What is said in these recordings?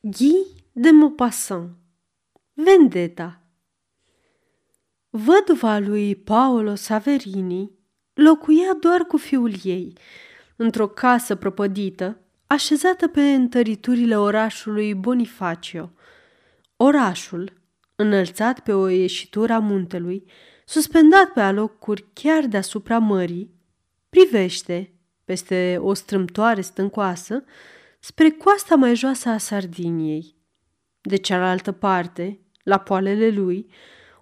Guy de Maupassant Vendeta Văduva lui Paolo Saverini locuia doar cu fiul ei, într-o casă prăpădită, așezată pe întăriturile orașului Bonifacio. Orașul, înălțat pe o ieșitură a muntelui, suspendat pe alocuri chiar deasupra mării, privește, peste o strâmtoare stâncoasă, spre coasta mai joasă a Sardiniei. De cealaltă parte, la poalele lui,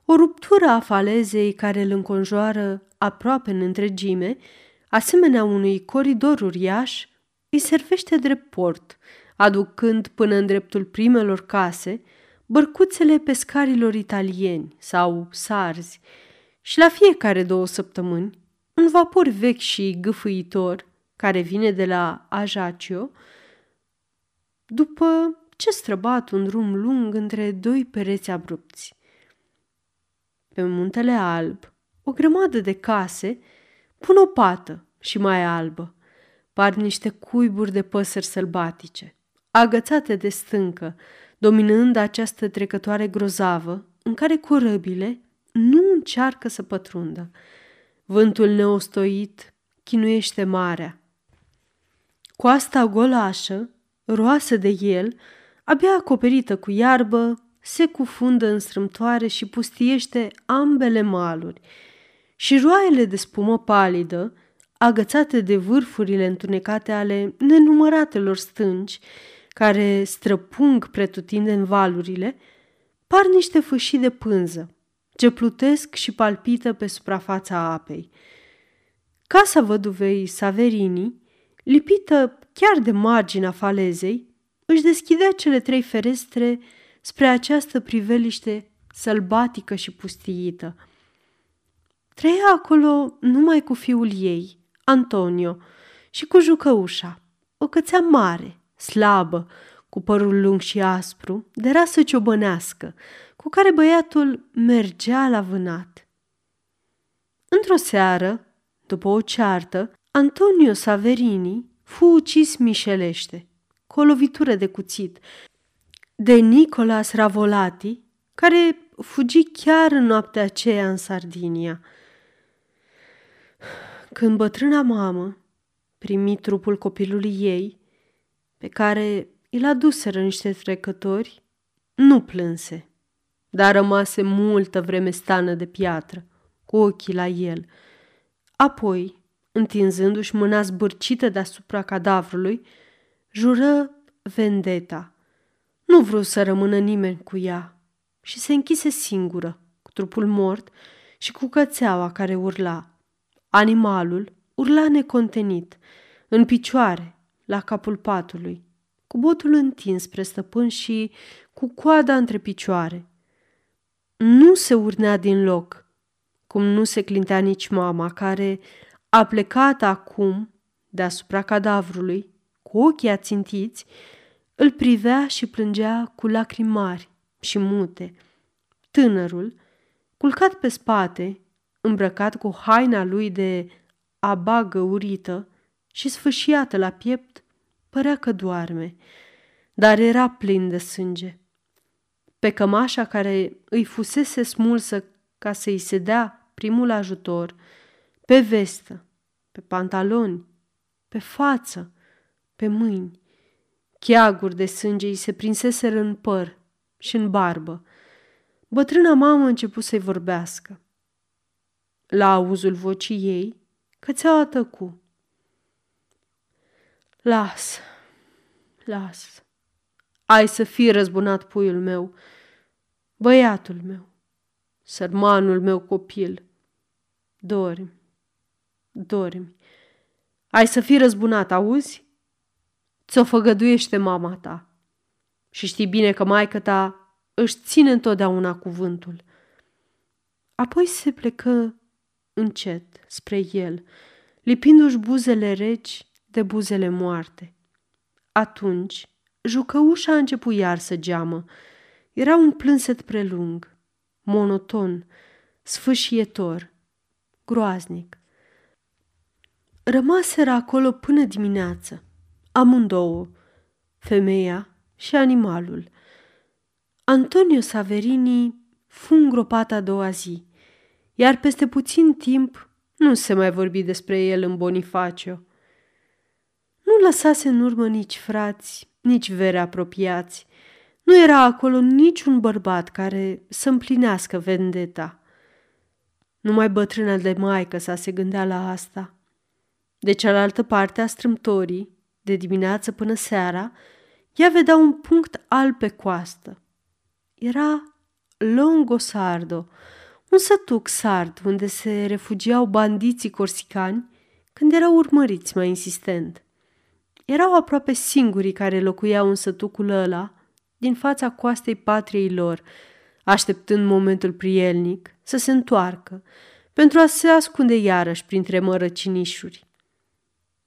o ruptură a falezei care îl înconjoară aproape în întregime, asemenea unui coridor uriaș, îi servește drept port, aducând până în dreptul primelor case bărcuțele pescarilor italieni sau sarzi și la fiecare două săptămâni un vapor vechi și gâfâitor care vine de la Ajaccio după ce străbat un drum lung între doi pereți abrupți. Pe muntele alb, o grămadă de case pun o pată și mai albă. Par niște cuiburi de păsări sălbatice, agățate de stâncă, dominând această trecătoare grozavă în care corăbile nu încearcă să pătrundă. Vântul neostoit chinuiește marea. Coasta golașă roasă de el, abia acoperită cu iarbă, se cufundă în strâmtoare și pustiește ambele maluri. Și roaiele de spumă palidă, agățate de vârfurile întunecate ale nenumăratelor stânci, care străpung pretutindeni valurile, par niște fâșii de pânză, ce plutesc și palpită pe suprafața apei. Casa văduvei Saverini, lipită chiar de marginea falezei, își deschidea cele trei ferestre spre această priveliște sălbatică și pustiită. Trăia acolo numai cu fiul ei, Antonio, și cu jucăușa, o cățea mare, slabă, cu părul lung și aspru, de rasă ciobănească, cu care băiatul mergea la vânat. Într-o seară, după o ceartă, Antonio Saverini fu ucis mișelește, cu o lovitură de cuțit, de Nicolas Ravolati, care fugi chiar în noaptea aceea în Sardinia. Când bătrâna mamă primi trupul copilului ei, pe care îl aduseră niște trecători, nu plânse, dar rămase multă vreme stană de piatră, cu ochii la el. Apoi, întinzându-și mâna zbârcită deasupra cadavrului, jură vendeta. Nu vrut să rămână nimeni cu ea și se închise singură, cu trupul mort și cu cățeaua care urla. Animalul urla necontenit, în picioare, la capul patului, cu botul întins spre stăpân și cu coada între picioare. Nu se urnea din loc, cum nu se clintea nici mama, care a plecat acum deasupra cadavrului, cu ochii ațintiți, îl privea și plângea cu lacrimi mari și mute. Tânărul, culcat pe spate, îmbrăcat cu haina lui de abagă urită și sfâșiată la piept, părea că doarme, dar era plin de sânge. Pe cămașa care îi fusese smulsă ca să-i se dea primul ajutor, pe vestă, pe pantaloni, pe față, pe mâini. Cheaguri de sânge îi se prinseseră în păr și în barbă. Bătrâna mamă a început să-i vorbească. La auzul vocii ei, cățeaua tăcu. Las, las, ai să fii răzbunat puiul meu, băiatul meu, sărmanul meu copil. Dormi, dormi. Ai să fii răzbunat, auzi? Ți-o făgăduiește mama ta. Și știi bine că maica ta își ține întotdeauna cuvântul. Apoi se plecă încet spre el, lipindu-și buzele reci de buzele moarte. Atunci, jucăușa a început iar să geamă. Era un plânset prelung, monoton, sfâșietor, groaznic. Rămaseră acolo până dimineață, amândouă, femeia și animalul. Antonio Saverini fu îngropat a doua zi, iar peste puțin timp nu se mai vorbi despre el în Bonifacio. Nu lăsase în urmă nici frați, nici vere apropiați. Nu era acolo niciun bărbat care să împlinească vendeta. Numai bătrâna de maică sa se gândea la asta. De cealaltă parte a strâmtorii, de dimineață până seara, ea vedea un punct alb pe coastă. Era Longo Sardo, un sătuc sard unde se refugiau bandiții corsicani când erau urmăriți mai insistent. Erau aproape singurii care locuiau în sătucul ăla din fața coastei patriei lor, așteptând momentul prielnic să se întoarcă pentru a se ascunde iarăși printre mărăcinișuri.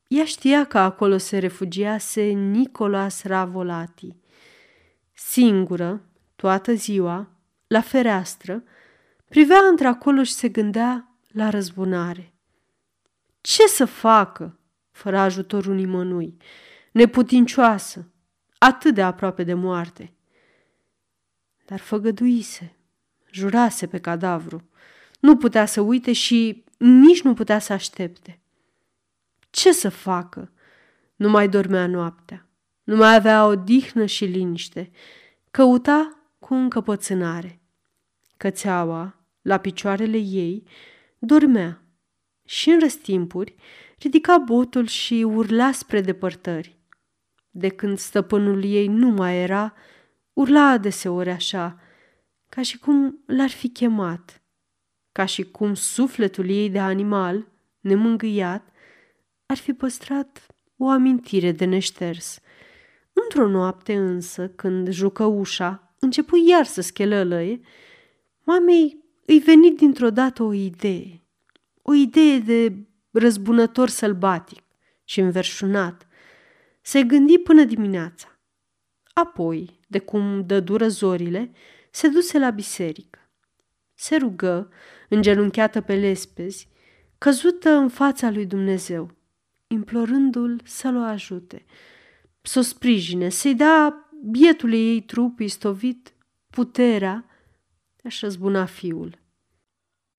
Ea știa că acolo se refugiase Nicolas Ravolati. Singură, toată ziua, la fereastră, privea într-acolo și se gândea la răzbunare. Ce să facă, fără ajutorul nimănui, neputincioasă, atât de aproape de moarte? Dar făgăduise, jurase pe cadavru. Nu putea să uite și nici nu putea să aștepte. Ce să facă? Nu mai dormea noaptea. Nu mai avea odihnă și liniște. Căuta cu încăpățânare. Cățeaua, la picioarele ei, dormea și în răstimpuri ridica botul și urla spre depărtări. De când stăpânul ei nu mai era, urla adeseori așa, ca și cum l-ar fi chemat, ca și cum sufletul ei de animal, nemângâiat, ar fi păstrat o amintire de neșters. Într-o noapte însă, când jucă ușa, începu iar să schelălăie, mamei îi veni dintr-o dată o idee. O idee de răzbunător sălbatic și înverșunat. Se gândi până dimineața. Apoi, de cum dă dură zorile, se duse la biserică. Se rugă, îngenunchiată pe lespezi, căzută în fața lui Dumnezeu implorându-l să-l o ajute, să o sprijine, să-i dea bietului ei trup istovit puterea de a-și răzbuna fiul.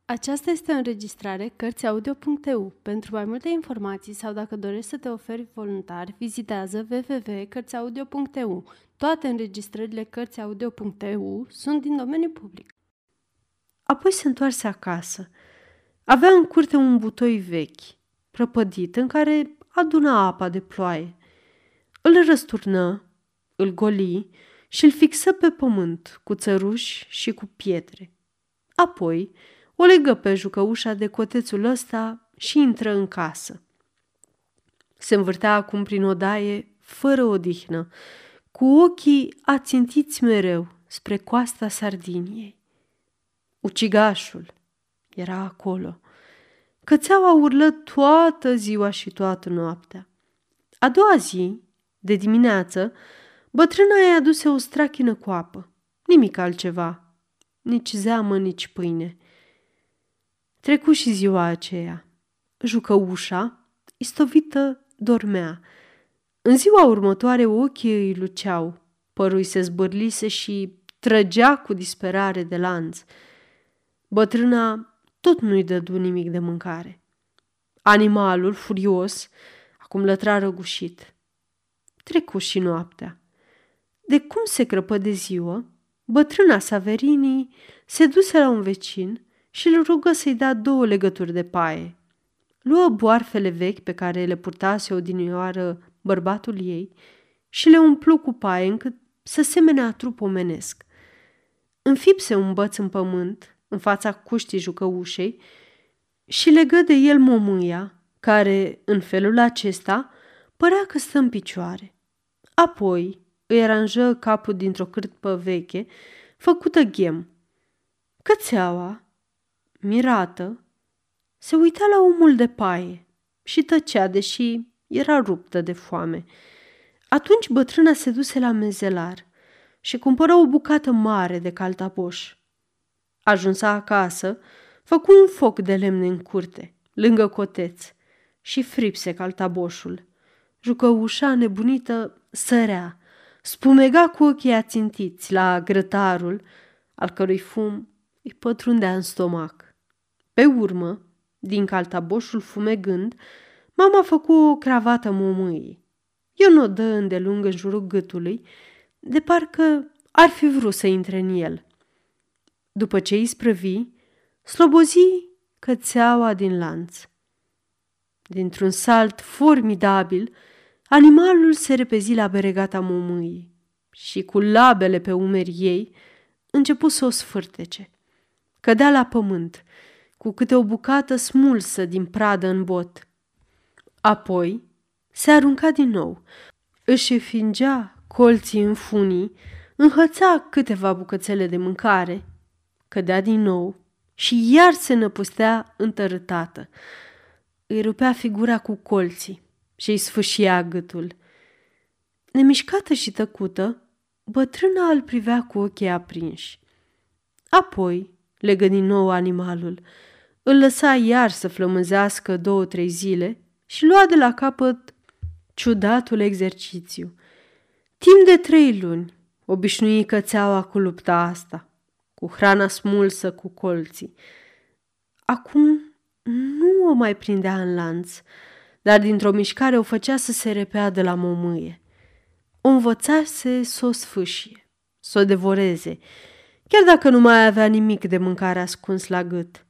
Aceasta este o înregistrare Cărțiaudio.eu. Pentru mai multe informații sau dacă dorești să te oferi voluntar, vizitează www.cărțiaudio.eu. Toate înregistrările Cărțiaudio.eu sunt din domeniu public. Apoi se întoarse acasă. Avea în curte un butoi vechi prăpădit în care aduna apa de ploaie. Îl răsturnă, îl goli și îl fixă pe pământ cu țăruși și cu pietre. Apoi o legă pe jucăușa de cotețul ăsta și intră în casă. Se învârtea acum prin odaie, fără odihnă, cu ochii ațintiți mereu spre coasta Sardiniei. Ucigașul era acolo – Cățeaua urlă toată ziua și toată noaptea. A doua zi, de dimineață, bătrâna i-a aduse o strachină cu apă. Nimic altceva. Nici zeamă, nici pâine. Trecu și ziua aceea. Jucă ușa, istovită dormea. În ziua următoare ochii îi luceau, părul se zbârlise și trăgea cu disperare de lanț. Bătrâna tot nu-i dădu nimic de mâncare. Animalul, furios, acum lătra răgușit. Trecu și noaptea. De cum se crăpă de ziua, bătrâna Saverinii se duse la un vecin și îl rugă să-i dea două legături de paie. Luă boarfele vechi pe care le purtase odinioară bărbatul ei și le umplu cu paie încât să semene trup omenesc. Înfipse un băț în pământ în fața cuștii jucăușei și legă de el momâia, care, în felul acesta, părea că stă în picioare. Apoi îi aranjă capul dintr-o cârpă veche, făcută ghem. Cățeaua, mirată, se uita la omul de paie și tăcea, deși era ruptă de foame. Atunci bătrâna se duse la mezelar și cumpără o bucată mare de caltaboș. Ajunsă acasă, făcu un foc de lemne în curte, lângă coteț, și fripse caltaboșul. Jucăușa nebunită sărea, spumega cu ochii ațintiți la grătarul, al cărui fum îi pătrundea în stomac. Pe urmă, din caltaboșul fumegând, mama făcu o cravată momâii. Eu nu o dă îndelung în jurul gâtului, de parcă ar fi vrut să intre în el. După ce îi sprăvi, slobozi cățeaua din lanț. Dintr-un salt formidabil, animalul se repezi la beregata momâii și cu labele pe umerii ei începu să o sfârtece. Cădea la pământ, cu câte o bucată smulsă din pradă în bot. Apoi se arunca din nou, își fingea colții în funii, înhăța câteva bucățele de mâncare, cădea din nou și iar se năpustea întărâtată. Îi rupea figura cu colții și îi sfâșia gâtul. Nemișcată și tăcută, bătrâna îl privea cu ochii aprinși. Apoi legă din nou animalul, îl lăsa iar să flămânzească două-trei zile și lua de la capăt ciudatul exercițiu. Timp de trei luni obișnui cățeaua cu lupta asta, cu hrana smulsă cu colții. Acum nu o mai prindea în lanț, dar dintr-o mișcare o făcea să se repea de la momâie. O învățase să o sfâșie, să o devoreze, chiar dacă nu mai avea nimic de mâncare ascuns la gât.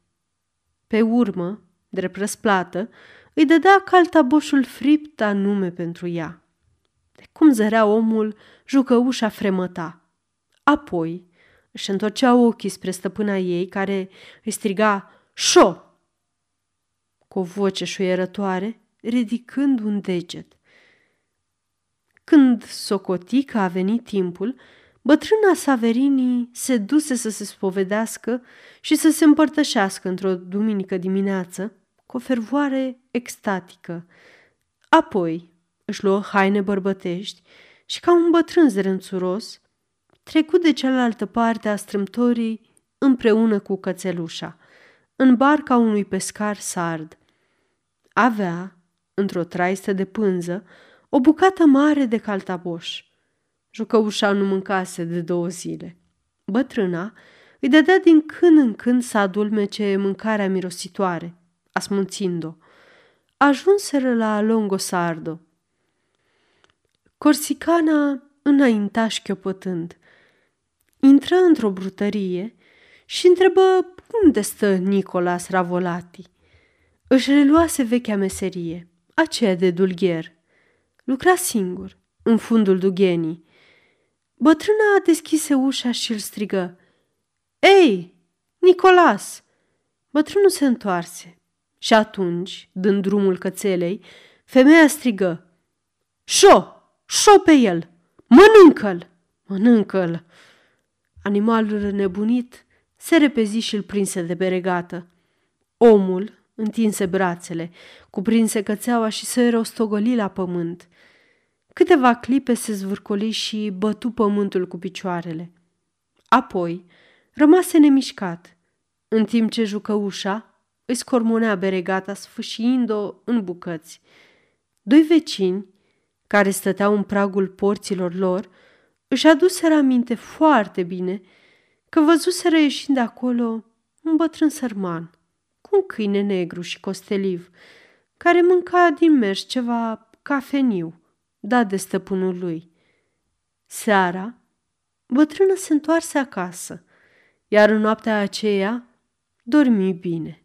Pe urmă, drept răsplată, îi dădea caltaboșul fript anume pentru ea. De cum zărea omul, jucăușa fremăta. Apoi își întorcea ochii spre stăpâna ei, care îi striga Șo! Cu o voce șuierătoare, ridicând un deget. Când socoti că a venit timpul, bătrâna Saverini se duse să se spovedească și să se împărtășească într-o duminică dimineață cu o fervoare extatică. Apoi își luă haine bărbătești și ca un bătrân zrențuros, trecut de cealaltă parte a strâmtorii împreună cu cățelușa, în barca unui pescar sard. Avea, într-o traistă de pânză, o bucată mare de caltaboș. Jucăușa nu mâncase de două zile. Bătrâna îi dădea din când în când să adulmece mâncarea mirositoare, asmunțind-o. Ajunseră la Longosardo. Corsicana înainta șchiopătând. Intră într-o brutărie și întrebă unde stă Nicolas Ravolati. Își reluase vechea meserie, aceea de dulgher. Lucra singur, în fundul dughenii. Bătrâna deschise ușa și îl strigă. Ei, Nicolas! Bătrânul se întoarse și atunci, dând drumul cățelei, femeia strigă. Șo! Șo pe el! Mănâncă-l! Mănâncă-l! Animalul nebunit se repezi și îl prinse de beregată. Omul întinse brațele, cuprinse cățeaua și se rostogoli la pământ. Câteva clipe se zvârcoli și bătu pământul cu picioarele. Apoi rămase nemișcat, în timp ce jucăușa îi scormonea beregata sfâșiind-o în bucăți. Doi vecini, care stăteau în pragul porților lor, își aduseră aminte foarte bine că văzuseră ieșind de acolo un bătrân sărman, cu un câine negru și costeliv, care mânca din mers ceva cafeniu, dat de stăpânul lui. Seara, bătrână se întoarse acasă, iar în noaptea aceea dormi bine.